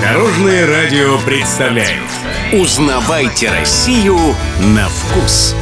Дорожное радио представляет Узнавайте Россию на вкус.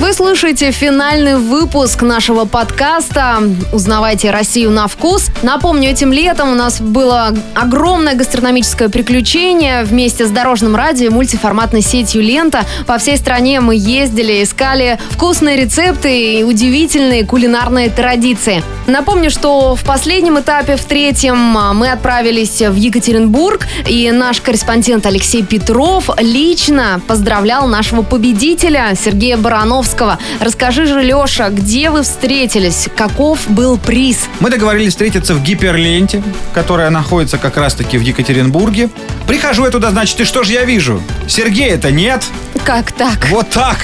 Вы слушаете финальный выпуск нашего подкаста «Узнавайте Россию на вкус». Напомню, этим летом у нас было огромное гастрономическое приключение вместе с Дорожным радио и мультиформатной сетью «Лента». По всей стране мы ездили, искали вкусные рецепты и удивительные кулинарные традиции. Напомню, что в последнем этапе, в третьем, мы отправились в Екатеринбург, и наш корреспондент Алексей Петров лично поздравлял нашего победителя Сергея Барановского Маяковского. Расскажи же, Леша, где вы встретились? Каков был приз? Мы договорились встретиться в гиперленте, которая находится как раз-таки в Екатеринбурге. Прихожу я туда, значит, и что же я вижу? Сергея-то нет. Как так? Вот так.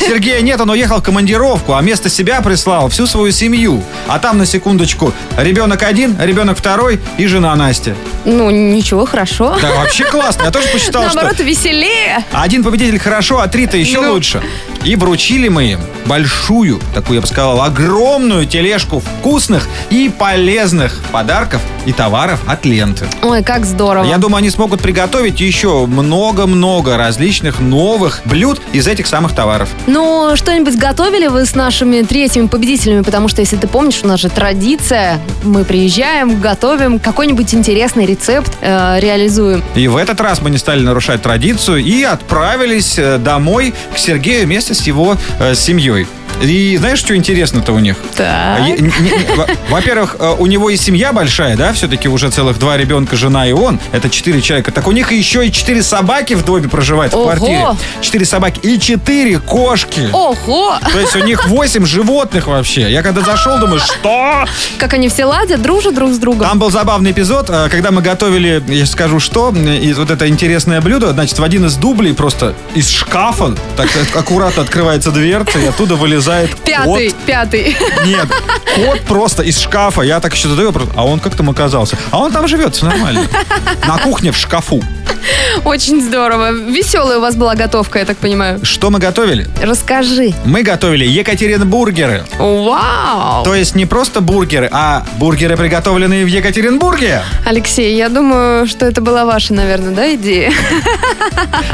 Сергея нет, он уехал в командировку, а вместо себя прислал всю свою семью. А там, на секундочку, ребенок один, ребенок второй и жена Настя. Ну, ничего, хорошо. Да, вообще классно. Я тоже посчитал, Наоборот, что... веселее. Один победитель хорошо, а три-то еще Ну. лучше. И вручили мы большую, такую, я бы сказал, огромную тележку вкусных и полезных подарков и товаров от ленты. Ой, как здорово. Я думаю, они смогут приготовить еще много-много различных новых блюд из этих самых товаров. Ну, что-нибудь готовили вы с нашими третьими победителями? Потому что, если ты помнишь, у нас же традиция. Мы приезжаем, готовим какой-нибудь интересный рецепт, э, реализуем. И в этот раз мы не стали нарушать традицию и отправились э, домой к Сергею вместе с его э, семьей. И знаешь, что интересно-то у них? Во- Во-первых, э, у него и семья большая, да, все-таки уже целых два ребенка, жена и он. Это четыре человека. Так у них еще и четыре собаки в доме проживают в квартире. Четыре собаки и четыре кошки. Ого! То есть у них восемь животных вообще. Я когда зашел, думаю, что? Как они все ладят, дружат друг с другом. Там был забавный эпизод, э, когда мы готовили, я скажу что, и вот это интересное блюдо, значит, в один из дублей просто из шкафа так э, аккуратно открывается дверца, и оттуда вылезает Пятый, кот. пятый. Нет, кот просто из шкафа. Я так еще задаю вопрос, а он как там оказался? А он там живет, все нормально. На кухне в шкафу. Очень здорово. Веселая у вас была готовка, я так понимаю. Что мы готовили? Расскажи. Мы готовили екатеринбургеры. Вау! То есть не просто бургеры, а бургеры, приготовленные в Екатеринбурге. Алексей, я думаю, что это была ваша, наверное, да, идея?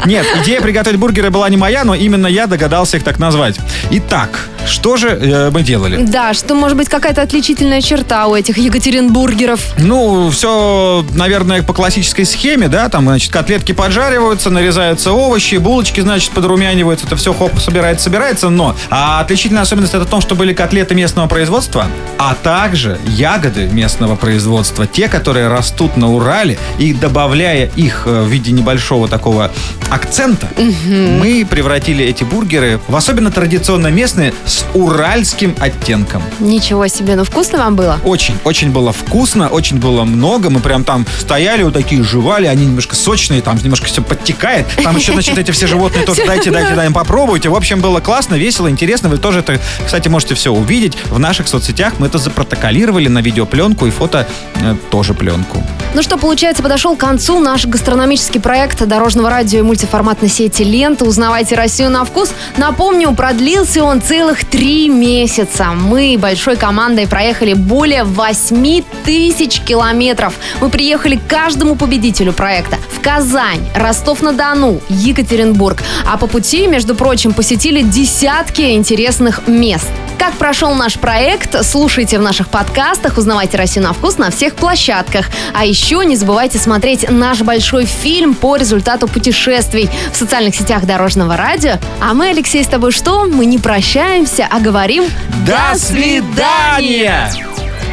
Нет, идея приготовить бургеры была не моя, но именно я догадался их так назвать. Итак, что же э, мы делали? Да, что может быть какая-то отличительная черта у этих екатеринбургеров? Ну, все, наверное, по классической схеме, да, там, значит, котлетки поджариваются, нарезаются овощи, булочки, значит, подрумяниваются, это все хоп, собирается, собирается, но а отличительная особенность это в том, что были котлеты местного производства, а также ягоды местного производства, те, которые растут на Урале, и добавляя их э, в виде небольшого такого акцента, мы превратили эти бургеры в особенно традиционно местные с уральским оттенком. Ничего себе, ну вкусно вам было? Очень, очень было вкусно, очень было много. Мы прям там стояли, вот такие жевали, они немножко сочные, там немножко все подтекает. Там еще, значит, эти все животные тоже дайте, дайте, дай им попробуйте. В общем, было классно, весело, интересно. Вы тоже это, кстати, можете все увидеть в наших соцсетях. Мы это запротоколировали на видеопленку и фото э, тоже пленку. Ну что, получается, подошел к концу наш гастрономический проект Дорожного радио и мультиформатной сети «Лента». Узнавайте Россию на вкус. Напомню, продлился он целых три месяца. Мы большой командой проехали более 8 тысяч километров. Мы приехали к каждому победителю проекта в Казань, Ростов-на-Дону, Екатеринбург. А по пути, между прочим, посетили десятки интересных мест. Как прошел наш проект, слушайте в наших подкастах, узнавайте Россию на вкус на всех площадках. А еще не забывайте смотреть наш большой фильм по результату путешествий в социальных сетях Дорожного радио. А мы, Алексей, с тобой что? Мы не прощаемся, а говорим До свидания!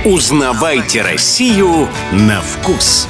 Узнавайте Россию на вкус.